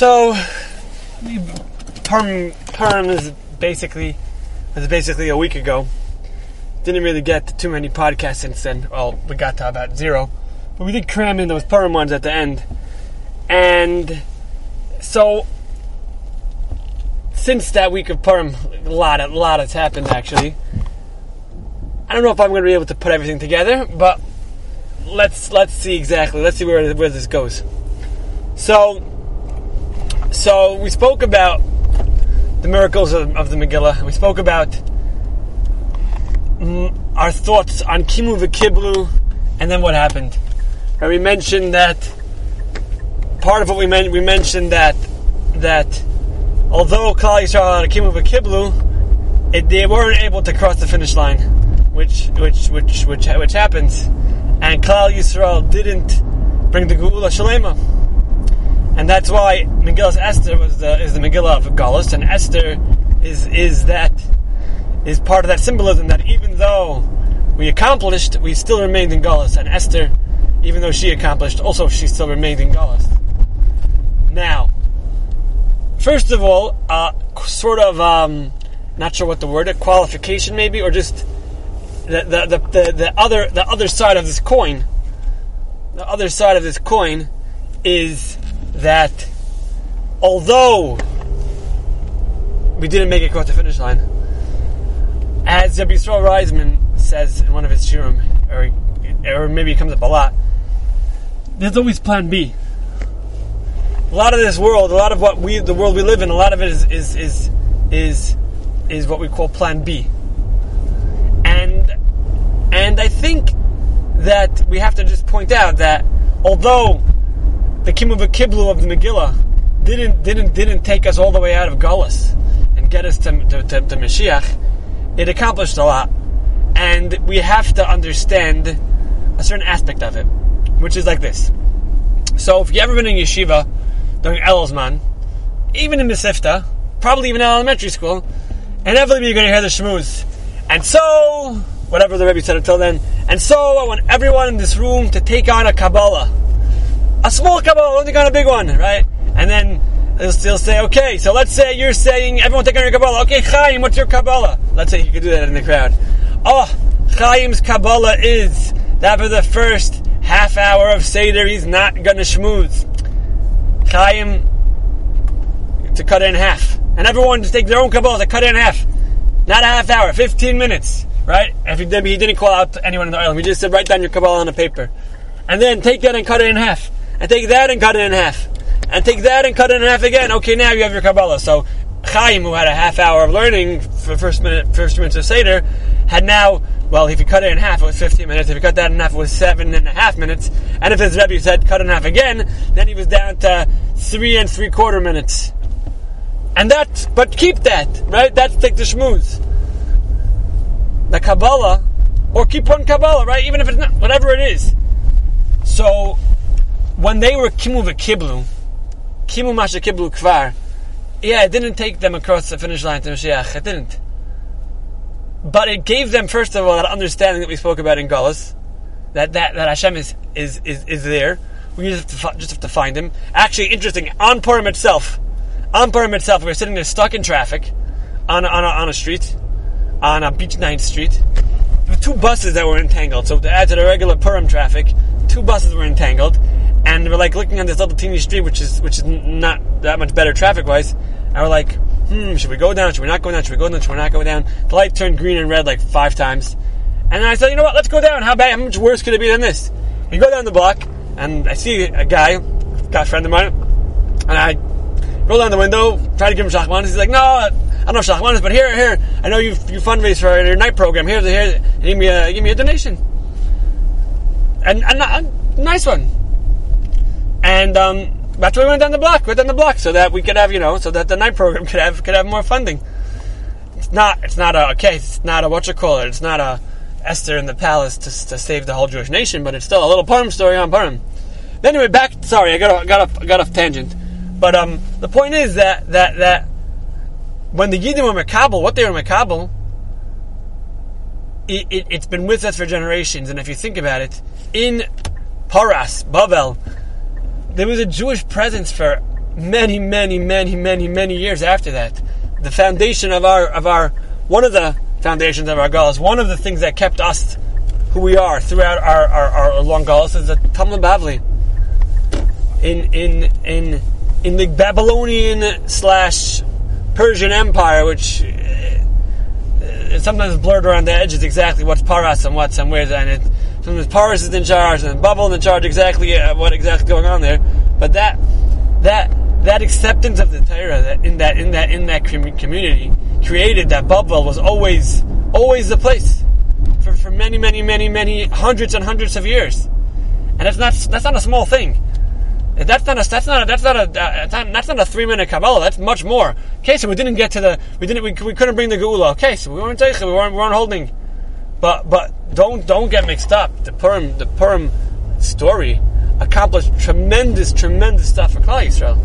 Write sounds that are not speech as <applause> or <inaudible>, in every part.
So, Purim Purim is basically was basically a week ago. Didn't really get to too many podcasts since then. Well, we got to about zero, but we did cram in those Purim ones at the end. And so, since that week of Purim, a lot, a lot has happened actually. I don't know if I'm going to be able to put everything together, but let's let's see exactly. Let's see where where this goes. So, so we spoke about the miracles of, of the Megillah. We spoke about mm, our thoughts on Kimu v'Kiblu, and then what happened. And we mentioned that part of what we meant. We mentioned that that although Klal Yisrael had Kimu v'Kiblu, it, they weren't able to cross the finish line, which which which which which happens, and Klal Yisrael didn't bring the Geula Shalema and that's why Megillah Esther was the, is the Megillah of Galus, and Esther is is that is part of that symbolism that even though we accomplished, we still remained in Galus, and Esther, even though she accomplished, also she still remained in Galus. Now, first of all, uh, sort of um, not sure what the word, a qualification maybe, or just the the, the, the the other the other side of this coin. The other side of this coin is that although we didn't make it across the finish line, as Yisrael Reisman says in one of his shirim, or, or maybe it comes up a lot, there's always plan B. A lot of this world, a lot of what we, the world we live in, a lot of it is, is, is, is, is what we call plan B. And, and I think that we have to just point out that although the Kimu Kiblu of the Megillah didn't didn't didn't take us all the way out of Galus and get us to, to, to, to Mashiach. It accomplished a lot, and we have to understand a certain aspect of it, which is like this. So, if you ever been in yeshiva during Elul zman, even in Mesivta, probably even in elementary school, inevitably you're going to hear the shmooze. And so, whatever the Rebbe said until then, and so I want everyone in this room to take on a Kabbalah a small Kabbalah, don't take on a big one, right? And then they'll still say, okay, so let's say you're saying, everyone take on your Kabbalah. Okay, Chaim, what's your Kabbalah? Let's say you could do that in the crowd. Oh, Chaim's Kabbalah is that for the first half hour of Seder, he's not going to schmooze. Chaim, to cut it in half. And everyone just take their own Kabbalah to cut it in half. Not a half hour, 15 minutes, right? If he, he didn't call out anyone in the island, he just said, write down your Kabbalah on a paper. And then take that and cut it in half and take that and cut it in half, and take that and cut it in half again. Okay, now you have your Kabbalah. So Chaim, who had a half hour of learning for first minute, first minutes of Seder, had now. Well, if you cut it in half, it was 15 minutes. If you cut that in half, it was seven and a half minutes. And if his Rebbe said cut in half again, then he was down to three and three quarter minutes. And that, but keep that, right? That's take the shmooze. The Kabbalah, or keep one Kabbalah, right? Even if it's not, whatever it is. So, when they were kimu v'kiblu, kimu mah shekiblu kvar, yeah, it didn't take them across the finish line to Mashiach. It didn't. But it gave them, first of all, that understanding that we spoke about in Galus, that, that, that Hashem is, is, is, is there. We just have, to, just have to find him. Actually, interesting, on Purim itself, on Purim itself, we were sitting there stuck in traffic on a, on a, on a street, on a beach night street. There were two buses that were entangled. So to add to the regular Purim traffic, two buses were entangled and we're like looking on this little teeny street, which is which is not that much better traffic wise. And we're like, hmm, should we go down? Should we not go down? Should we go down? Should we not go down? The light turned green and red like five times. And I said, you know what? Let's go down. How bad? How much worse could it be than this? We go down the block, and I see a guy, got a friend of mine, and I roll down the window, try to give him shalach manos. He's like, no, I don't know shalach manos, but here, here, I know you you fundraise for your night program. Here's here, give me a give me a donation, and, and a nice one. And um, that's why we went down the block. We Went down the block so that we could have, you know, so that the night program <laughs> could have could have more funding. It's not. It's not a okay. It's not a what you call it. It's not a Esther in the palace to, to save the whole Jewish nation, but it's still a little Purim story on Purim. Anyway, back. Sorry, I got off, got off, got off tangent. But um, the point is that that that when the Yidden were Makabal, what they were Makabal, it, it, it's been with us for generations. And if you think about it, in Paras, Bavel, there was a Jewish presence for many, many, many, many, many years after that. The foundation of our of our one of the foundations of our Galus, one of the things that kept us who we are throughout our, our, our long Galus is the Talmud Bavli. In in in in the Babylonian slash Persian Empire, which uh, sometimes blurred around the edges exactly what's Paras and what's and where's and it. Sometimes Paras is in charge and is in charge exactly uh, what exactly going on there. But that that that acceptance of the Torah that in that in that in that community created that Bavel was always always the place for, for many many many many hundreds and hundreds of years, and that's not that's not a small thing. That's not a that's not a, that's not a that's not, that's not a three minute Kabbalah. That's much more. Okay, so we didn't get to the we didn't we, we couldn't bring the Geula. Okay, so we weren't we weren't, we weren't holding. But but don't don't get mixed up. The Purim the Purim story accomplished tremendous tremendous stuff for Klal Yisrael.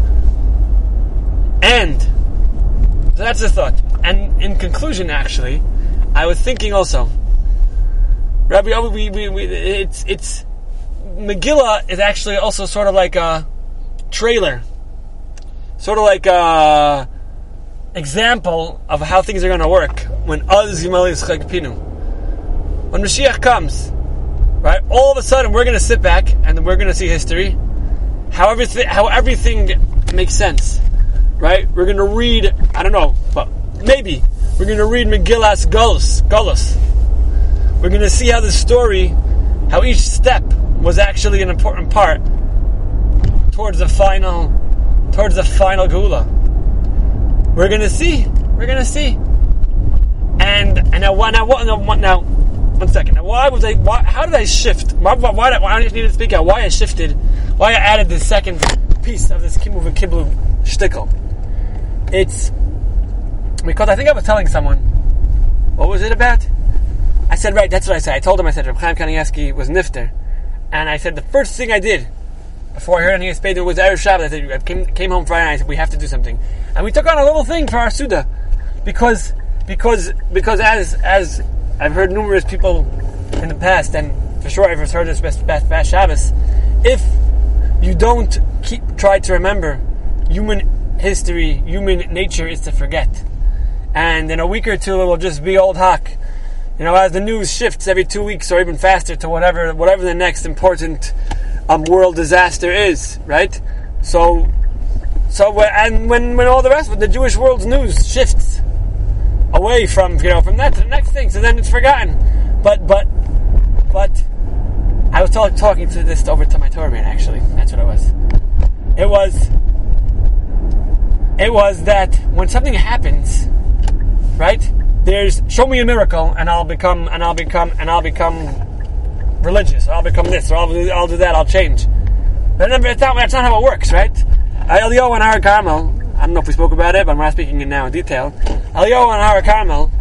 And so that's the thought. And in conclusion, actually, I was thinking also, Rabbi, we, we, we, it's it's Megillah is actually also sort of like a trailer, sort of like a example of how things are going to work when Az Pinu. When Mashiach comes, right? All of a sudden, we're going to sit back and we're going to see history, how everything, how everything makes sense, right? We're going to read, I don't know, but maybe we're going to read Megillah's Galus, Galus. We're going to see how the story, how each step was actually an important part towards the final, towards the final Geula. We're gonna see. We're gonna see. And and now now what now, now one second. Why was I? Why, how did I shift? Why, why, why, why I need to speak out? Why I shifted? Why I added the second piece of this Kimu Kiblu shtickle? It's because I think I was telling someone. What was it about? I said right. That's what I said. I told him. I said Reb Chaim Kanievsky was nifter. And I said the first thing I did before I heard any hesped was Erev Shabbat. I said I came, came home Friday. and I said we have to do something, and we took on a little thing for our Seudah because because because as as I've heard numerous people in the past, and for sure I've heard this best best, best Shabbos. If you don't keep try to remember, human history, human nature is to forget, and in a week or two it will just be old hawk you know, as the news shifts every two weeks or even faster to whatever whatever the next important um, world disaster is, right? So, so and when when all the rest of the Jewish world's news shifts away from you know from that to the next thing, so then it's forgotten. But but but I was talk, talking to this over to my Torah man actually. That's what it was. It was it was that when something happens, right? there's show me a miracle and I'll become and I'll become and I'll become religious. I'll become this or I'll do, I'll do that. I'll change. But that's not, that's not how it works, right? Eliyahu and Carmel. I don't know if we spoke about it, but I'm not speaking it now in detail. Eliyahu and Har Carmel,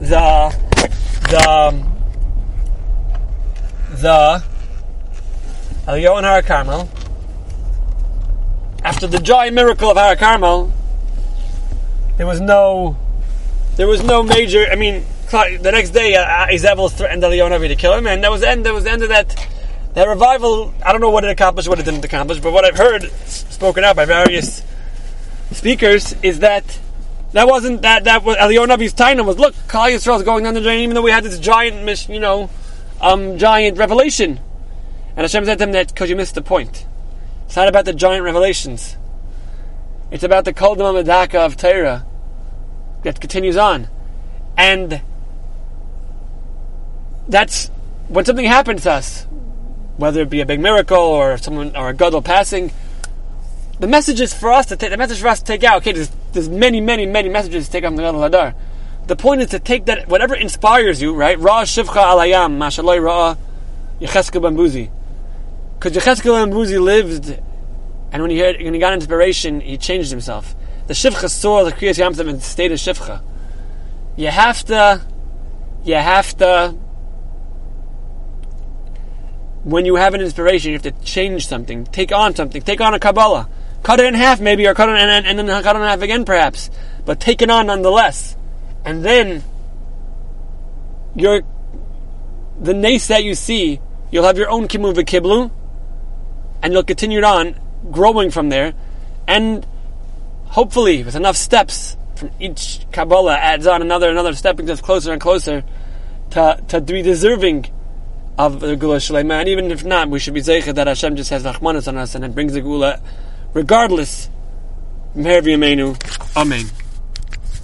the the the Eliyahu and Har Carmel. After the joy miracle of Har Carmel, there was no there was no major. I mean, the next day, uh, Izevel threatened Eliyahu Hanavi to kill him, and that was the end. That was the end of that. That revival. I don't know what it accomplished, what it didn't accomplish, but what I've heard spoken out by various speakers is that that wasn't that that was Eliyahu Hanavi's time was look, Klal Yisrael is going down the drain, even though we had this giant, you know, um, giant revelation. And Hashem said to him that because you missed the point. It's not about the giant revelations. It's about the Kol Madaka of Torah that continues on. And that's when something happens to us, whether it be a big miracle or someone or a gadol passing. The message is for us to take. The message for us to take out. Okay, there's, there's many, many, many messages to take on the gadol. The point is to take that whatever inspires you, right? Ra shivcha alayam mashaloi ra Yecheskel ben Buzi, because Yecheskel ben Buzi lived, and when he heard, when he got inspiration, he changed himself the Shivcha saw the Kriyas Yamtiv in the state of Shivcha. You have to, you have to, when you have an inspiration, you have to change something, take on something, take on a Kabbalah. Cut it in half maybe, or cut it and, and then cut it in half again perhaps. But take it on nonetheless. And then, your, the nace that you see, you'll have your own Kimun V'Kiblu, and you'll continue on growing from there, and hopefully with enough steps from each Kabbalah adds on another another stepping us closer and closer to to be deserving of the Geula Shalema. And even if not, we should be zeicha that Hashem just has Rahmanas on us and it brings the Geula regardless. Amen.